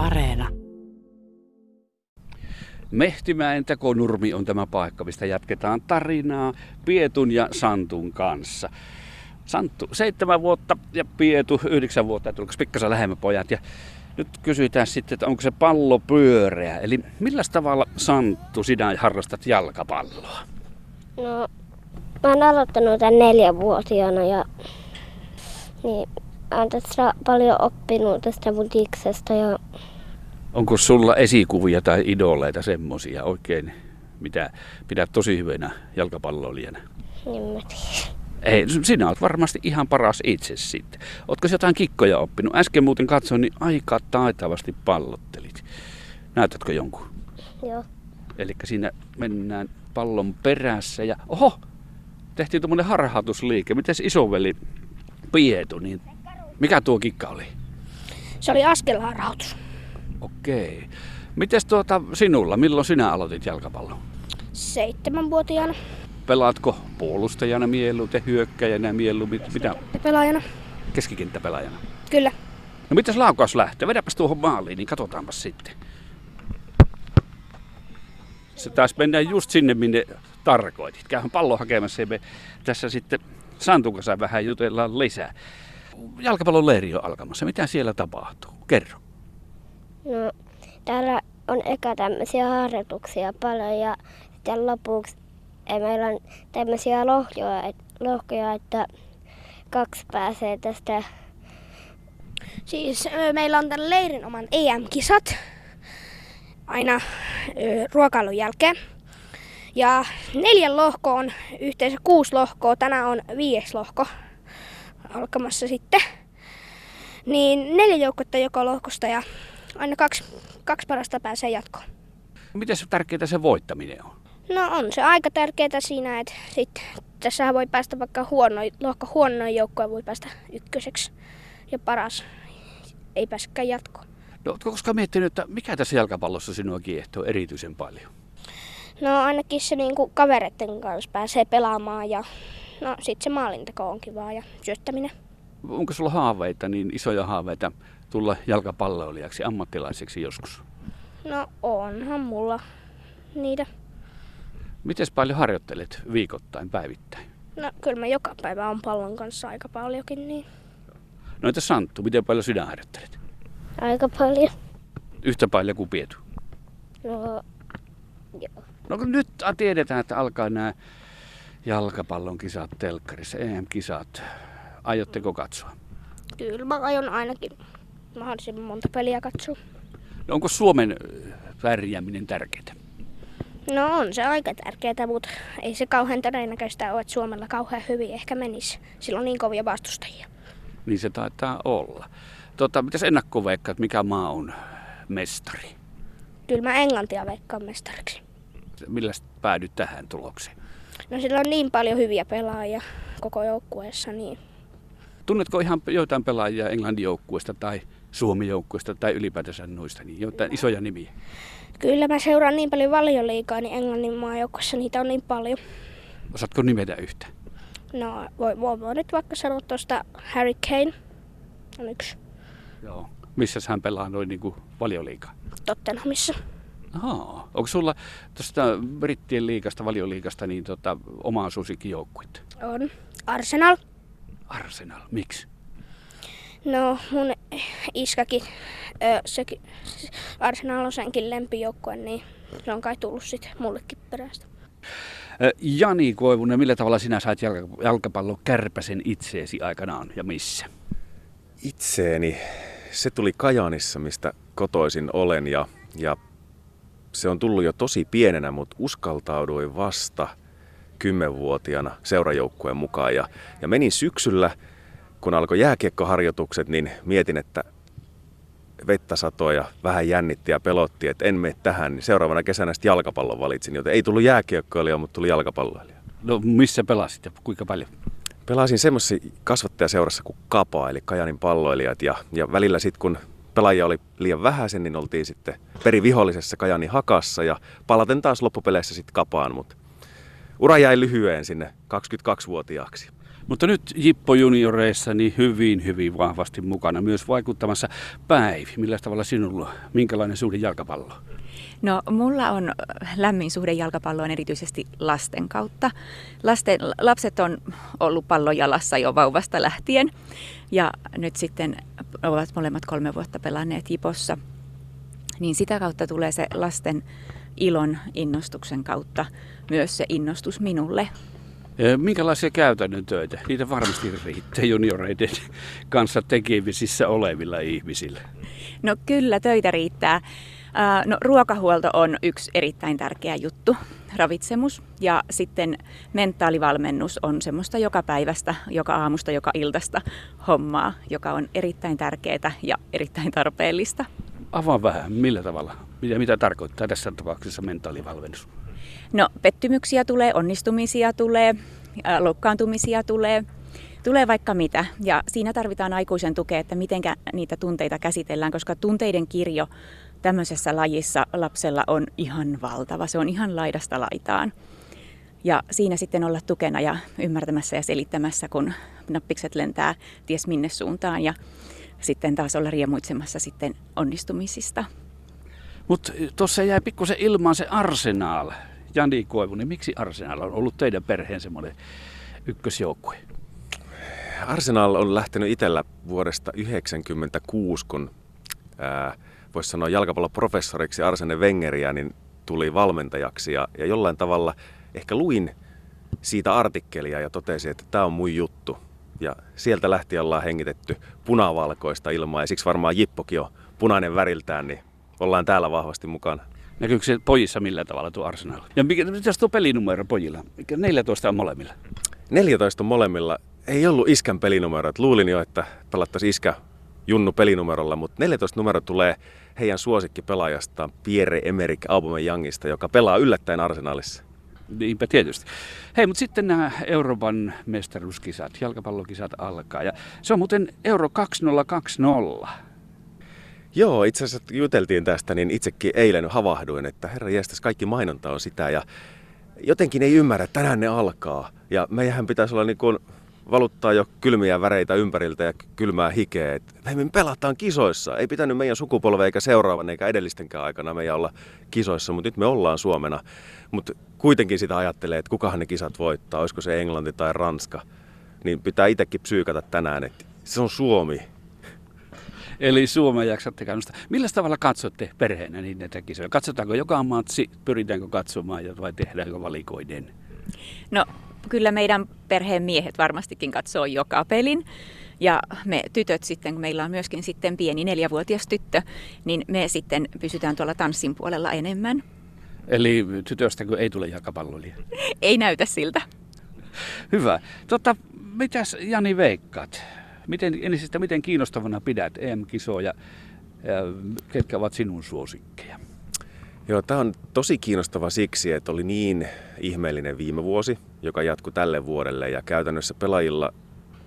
Areena. Mehtimäen tekonurmi on tämä paikka, mistä jatketaan tarinaa Pietun ja Santun kanssa. Santtu seitsemän vuotta ja Pietu yhdeksän vuotta, että pikkasen lähemmä pojat. Ja nyt kysytään sitten, että onko se pallo pyöreä. Eli millä tavalla Santtu sinä harrastat jalkapalloa? No, mä oon aloittanut tämän neljänvuotiaana ja niin, olen tässä paljon oppinut tästä mutiksesta ja Onko sulla esikuvia tai idoleita semmosia oikein, mitä pidät tosi hyvänä jalkapalloilijana? niin mä tiedän. Ei, sinä olet varmasti ihan paras itse sitten. Oletko jotain kikkoja oppinut? Äsken muuten katsoin, niin aika taitavasti pallottelit. Näytätkö jonkun? Joo. Eli siinä mennään pallon perässä ja oho, tehtiin tuommoinen harhautusliike. Mites isoveli Pietu, niin mikä tuo kikka oli? Se oli askelharhautus. Okei. Mites tuota sinulla, milloin sinä aloitit jalkapallon? Seitsemänvuotiaana Pelaatko puolustajana mieluiten, hyökkäjänä mieluummin, mitä pelaajana. keskikenttäpelaajana? Kyllä. No mitäs laukaus lähtee? Vedäpäs tuohon maaliin, niin katsotaanpas sitten. Se taisi mennä just sinne, minne tarkoitit. Käyhän pallo hakemassa ja me tässä sitten Santun kanssa vähän jutellaan lisää. Jalkapallon leiri on alkamassa. Mitä siellä tapahtuu? Kerro. No, täällä on eka tämmöisiä harjoituksia paljon ja sitten lopuksi meillä on tämmöisiä lohjoja, et- lohkoja, että kaksi pääsee tästä. Siis meillä on tämän leirin oman EM-kisat aina ruokailun jälkeen. Ja neljän lohko on yhteensä kuusi lohkoa. Tänään on viides lohko alkamassa sitten. Niin neljä joukkuetta joka lohkosta ja aina kaksi, kaksi parasta pääsee jatkoon. Miten tärkeää se voittaminen on? No on se aika tärkeää siinä, että sit tässä voi päästä vaikka huono, lohko huonoin joukkoon voi päästä ykköseksi ja paras ei pääsekään jatkoon. No, oletko koskaan miettinyt, että mikä tässä jalkapallossa sinua kiehtoo erityisen paljon? No ainakin se niinku kavereiden kanssa pääsee pelaamaan ja no sit se maalinteko on kivaa ja syöttäminen. Onko sulla haaveita, niin isoja haaveita tulla jalkapalloilijaksi, ammattilaiseksi joskus? No onhan mulla niitä. Miten paljon harjoittelet viikoittain, päivittäin? No kyllä mä joka päivä on pallon kanssa aika paljonkin niin. No entä Santtu, miten paljon sinä harjoittelet? Aika paljon. Yhtä paljon kuin Pietu. No, joo. No kun nyt tiedetään, että alkaa nämä jalkapallon kisat telkkarissa, EM-kisat. Aiotteko katsoa? Kyllä mä aion ainakin mahdollisimman monta peliä katsoa. No onko Suomen ö, pärjääminen tärkeää? No on se aika tärkeää, mutta ei se kauhean todennäköistä ole, että Suomella kauhean hyvin ehkä menisi. Sillä on niin kovia vastustajia. Niin se taitaa olla. Tota, mitäs ennakkoveikkaat, mikä maa on mestari? Kyllä mä Englantia veikkaan mestariksi. Millä päädyt tähän tulokseen? No sillä on niin paljon hyviä pelaajia koko joukkueessa, niin Tunnetko ihan joitain pelaajia Englannin joukkueesta tai Suomen joukkueesta tai ylipäätänsä noista, niin jotain isoja nimiä? kyllä mä seuraan niin paljon valioliikaa, niin Englannin maajoukkueessa niitä on niin paljon. Osaatko nimetä yhtä? No voi, voi, voi nyt vaikka sanoa tuosta Harry Kane on yksi Joo. Missä hän pelaa noin niin kuin valioliikaa? Tottenhamissa. Ahaa. Onko sulla tuosta brittien liikasta, valioliikasta, niin tota, omaa suosikkijoukkuetta? On Arsenal. Arsenal. Miksi? No mun iskakin, ö, sekin, Arsenal on senkin lempijoukkue, niin se on kai tullut sitten mullekin perästä. Ö, Jani Koivunen, millä tavalla sinä sait jalka- jalkapallon kärpäsen itseesi aikanaan ja missä? itseeni. Se tuli Kajaanissa, mistä kotoisin olen ja, ja se on tullut jo tosi pienenä, mutta uskaltauduin vasta kymmenvuotiaana seurajoukkueen mukaan. Ja, ja menin syksyllä, kun alkoi jääkiekkoharjoitukset, niin mietin, että vettä satoi ja vähän jännitti ja pelotti, että en mene tähän. Niin seuraavana kesänä sitten jalkapallon valitsin, joten ei tullut jääkiekkoilija, mutta tuli jalkapalloilija. No missä pelasit ja kuinka paljon? Pelasin semmoisessa kasvattajaseurassa kuin Kapa, eli Kajanin palloilijat. Ja, ja välillä sitten kun pelaajia oli liian vähäisen, niin oltiin sitten perivihollisessa Kajanin hakassa ja palaten taas loppupeleissä sitten Kapaan. Mutta ura jäi lyhyen sinne 22-vuotiaaksi. Mutta nyt Jippo junioreissa niin hyvin, hyvin vahvasti mukana myös vaikuttamassa. Päivi, millä tavalla sinulla, minkälainen suhde jalkapallo? No mulla on lämmin suhde jalkapalloon erityisesti lasten kautta. Lasten, lapset on ollut pallon jalassa jo vauvasta lähtien ja nyt sitten ovat molemmat kolme vuotta pelanneet Jipossa. Niin sitä kautta tulee se lasten ilon innostuksen kautta myös se innostus minulle. Minkälaisia käytännön töitä? Niitä varmasti riittää junioreiden kanssa tekemisissä olevilla ihmisillä. No kyllä, töitä riittää. No, ruokahuolto on yksi erittäin tärkeä juttu, ravitsemus. Ja sitten mentaalivalmennus on semmoista joka päivästä, joka aamusta, joka iltasta hommaa, joka on erittäin tärkeää ja erittäin tarpeellista. Avaa vähän, millä tavalla? Mitä, mitä tarkoittaa tässä tapauksessa mentaalivalmennus? No, pettymyksiä tulee, onnistumisia tulee, loukkaantumisia tulee, tulee vaikka mitä. Ja siinä tarvitaan aikuisen tukea, että miten niitä tunteita käsitellään, koska tunteiden kirjo tämmöisessä lajissa lapsella on ihan valtava. Se on ihan laidasta laitaan. Ja siinä sitten olla tukena ja ymmärtämässä ja selittämässä, kun nappikset lentää ties minne suuntaan ja sitten taas olla riemuitsemassa sitten onnistumisista. Mutta tuossa jäi pikkusen ilmaan se Arsenal. Jani Koivu, niin miksi Arsenal on ollut teidän perheen semmoinen ykkösjoukkue? Arsenal on lähtenyt itsellä vuodesta 1996, kun ää, voisi sanoa jalkapalloprofessoriksi Arsene Wengeriä, niin tuli valmentajaksi ja, ja jollain tavalla ehkä luin siitä artikkelia ja totesin, että tämä on mun juttu. Ja sieltä lähti ollaan hengitetty punavalkoista ilmaa ja siksi varmaan Jippokin on punainen väriltään, niin ollaan täällä vahvasti mukana. Näkyykö se pojissa millä tavalla tuo Arsenal? Ja mikä, mikä tuo pelinumero pojilla? Mikä 14 on molemmilla? 14 on molemmilla. Ei ollut iskän pelinumero. Luulin jo, että pelattaisiin iskä Junnu pelinumerolla, mutta 14 numero tulee heidän suosikkipelaajastaan Pierre-Emerick Aubameyangista, joka pelaa yllättäen Arsenalissa. Niinpä tietysti. Hei, mutta sitten nämä Euroopan mestaruuskisat, jalkapallokisat alkaa. Ja se on muuten Euro 2020. Joo, itse asiassa juteltiin tästä, niin itsekin eilen havahduin, että herra jästäs, kaikki mainonta on sitä ja jotenkin ei ymmärrä, että tänään ne alkaa. Ja meidän pitäisi olla niin kuin valuttaa jo kylmiä väreitä ympäriltä ja kylmää hikeä. Et me pelataan kisoissa. Ei pitänyt meidän sukupolve eikä seuraavan eikä edellistenkään aikana meidän olla kisoissa, mutta nyt me ollaan Suomena. Mutta kuitenkin sitä ajattelee, että kukahan ne kisat voittaa, olisiko se Englanti tai Ranska. Niin pitää itsekin psyykata tänään, että se on Suomi. Eli Suomen jaksatte kannustaa. Millä tavalla katsotte perheenä niin näitä kisoja? Katsotaanko joka matsi, pyritäänkö katsomaan vai tehdäänkö valikoiden? No kyllä meidän perheen miehet varmastikin katsoo joka pelin. Ja me tytöt sitten, kun meillä on myöskin sitten pieni neljävuotias tyttö, niin me sitten pysytään tuolla tanssin puolella enemmän. Eli tytöstä kun ei tule jalkapalloilija? ei näytä siltä. Hyvä. Tota, mitäs Jani veikkaat? Miten, ensistä, miten kiinnostavana pidät EM-kisoja ja ketkä ovat sinun suosikkeja? Joo, tämä on tosi kiinnostava siksi, että oli niin ihmeellinen viime vuosi, joka jatkui tälle vuodelle ja käytännössä pelaajilla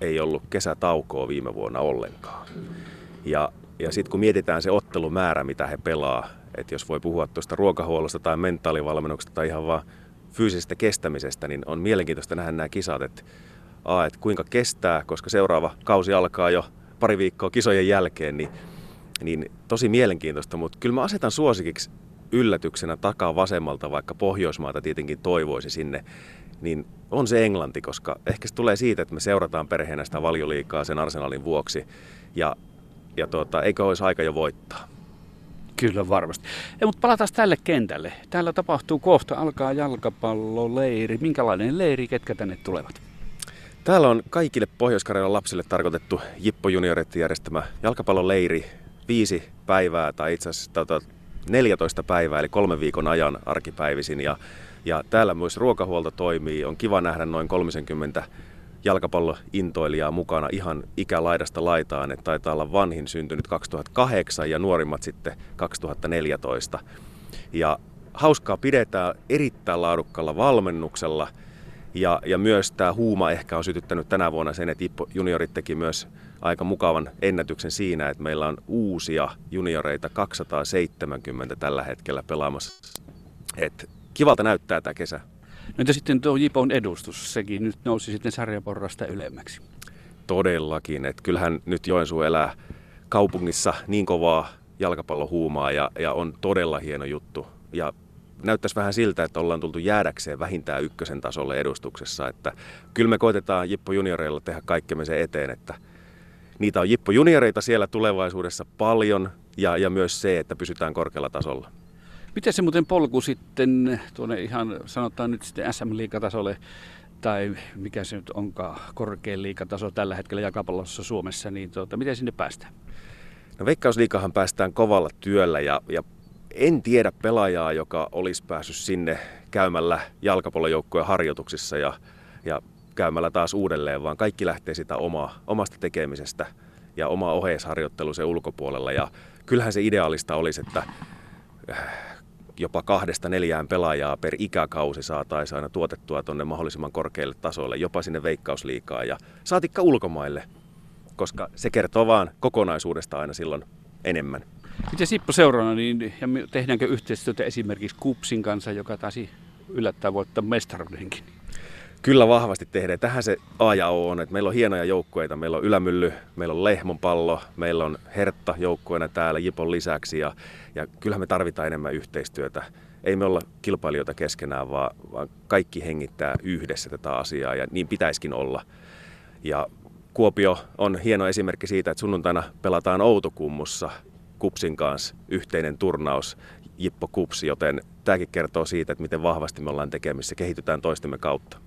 ei ollut kesätaukoa viime vuonna ollenkaan. Ja, ja sitten kun mietitään se ottelumäärä, mitä he pelaa, että jos voi puhua tuosta ruokahuollosta tai mentaalivalmennuksesta tai ihan vaan fyysisestä kestämisestä, niin on mielenkiintoista nähdä nämä kisat, että, a, että kuinka kestää, koska seuraava kausi alkaa jo pari viikkoa kisojen jälkeen, niin, niin tosi mielenkiintoista, mutta kyllä mä asetan suosikiksi yllätyksenä takaa vasemmalta, vaikka Pohjoismaata tietenkin toivoisi sinne, niin on se Englanti, koska ehkä se tulee siitä, että me seurataan perheenä sitä valioliikaa sen arsenalin vuoksi. Ja, ja tuota, eikö olisi aika jo voittaa? Kyllä varmasti. Ja, mutta palataan tälle kentälle. Täällä tapahtuu kohta, alkaa jalkapalloleiri. Minkälainen leiri, ketkä tänne tulevat? Täällä on kaikille pohjois lapsille tarkoitettu Jippo Junioretti järjestämä jalkapalloleiri. Viisi päivää tai itse asiassa 14 päivää, eli kolmen viikon ajan arkipäivisin. Ja, ja täällä myös ruokahuolto toimii. On kiva nähdä noin 30 jalkapallointoilijaa mukana ihan ikälaidasta laitaan. Että taitaa olla vanhin syntynyt 2008 ja nuorimmat sitten 2014. Ja hauskaa pidetään erittäin laadukkaalla valmennuksella. Ja, ja myös tämä huuma ehkä on sytyttänyt tänä vuonna sen, että Ippo juniorit teki myös aika mukavan ennätyksen siinä, että meillä on uusia junioreita 270 tällä hetkellä pelaamassa. Et kivalta näyttää tämä kesä. No entä sitten tuo Jipon edustus, sekin nyt nousi sitten sarjaporrasta ylemmäksi. Todellakin, että kyllähän nyt Joensuu elää kaupungissa niin kovaa jalkapallohuumaa ja, ja on todella hieno juttu. Ja näyttäisi vähän siltä, että ollaan tultu jäädäkseen vähintään ykkösen tasolle edustuksessa. Että kyllä me koitetaan Jippo junioreilla tehdä kaikkemme sen eteen, että niitä on Jippo junioreita siellä tulevaisuudessa paljon ja, ja myös se, että pysytään korkealla tasolla. Miten se muuten polku sitten tuonne ihan sanotaan nyt sitten SM-liikatasolle tai mikä se nyt onkaan korkein liikataso tällä hetkellä jalkapallossa Suomessa, niin tuota, miten sinne päästään? No Veikkausliikahan päästään kovalla työllä ja, ja en tiedä pelaajaa, joka olisi päässyt sinne käymällä jalkapallojoukkojen harjoituksissa ja, ja käymällä taas uudelleen, vaan kaikki lähtee sitä oma, omasta tekemisestä ja oma oheisharjoittelu sen ulkopuolella. Ja kyllähän se ideaalista olisi, että äh, jopa kahdesta neljään pelaajaa per ikäkausi saataisiin aina tuotettua tuonne mahdollisimman korkealle tasolle, jopa sinne veikkausliikaa ja saatikka ulkomaille, koska se kertoo vaan kokonaisuudesta aina silloin enemmän. Miten Sippo seuraana, niin ja tehdäänkö yhteistyötä esimerkiksi Kupsin kanssa, joka taisi yllättää voittaa mestaruudenkin? Kyllä vahvasti tehdään. Tähän se A ja O on, että meillä on hienoja joukkueita. Meillä on Ylämylly, meillä on Lehmon pallo, meillä on Hertta joukkueena täällä Jipon lisäksi ja, ja kyllähän me tarvitaan enemmän yhteistyötä. Ei me olla kilpailijoita keskenään, vaan, vaan kaikki hengittää yhdessä tätä asiaa ja niin pitäisikin olla. Ja Kuopio on hieno esimerkki siitä, että sunnuntaina pelataan Outokummussa Kupsin kanssa yhteinen turnaus Jippo Kupsi, joten tämäkin kertoo siitä, että miten vahvasti me ollaan tekemissä, kehitytään toistemme kautta.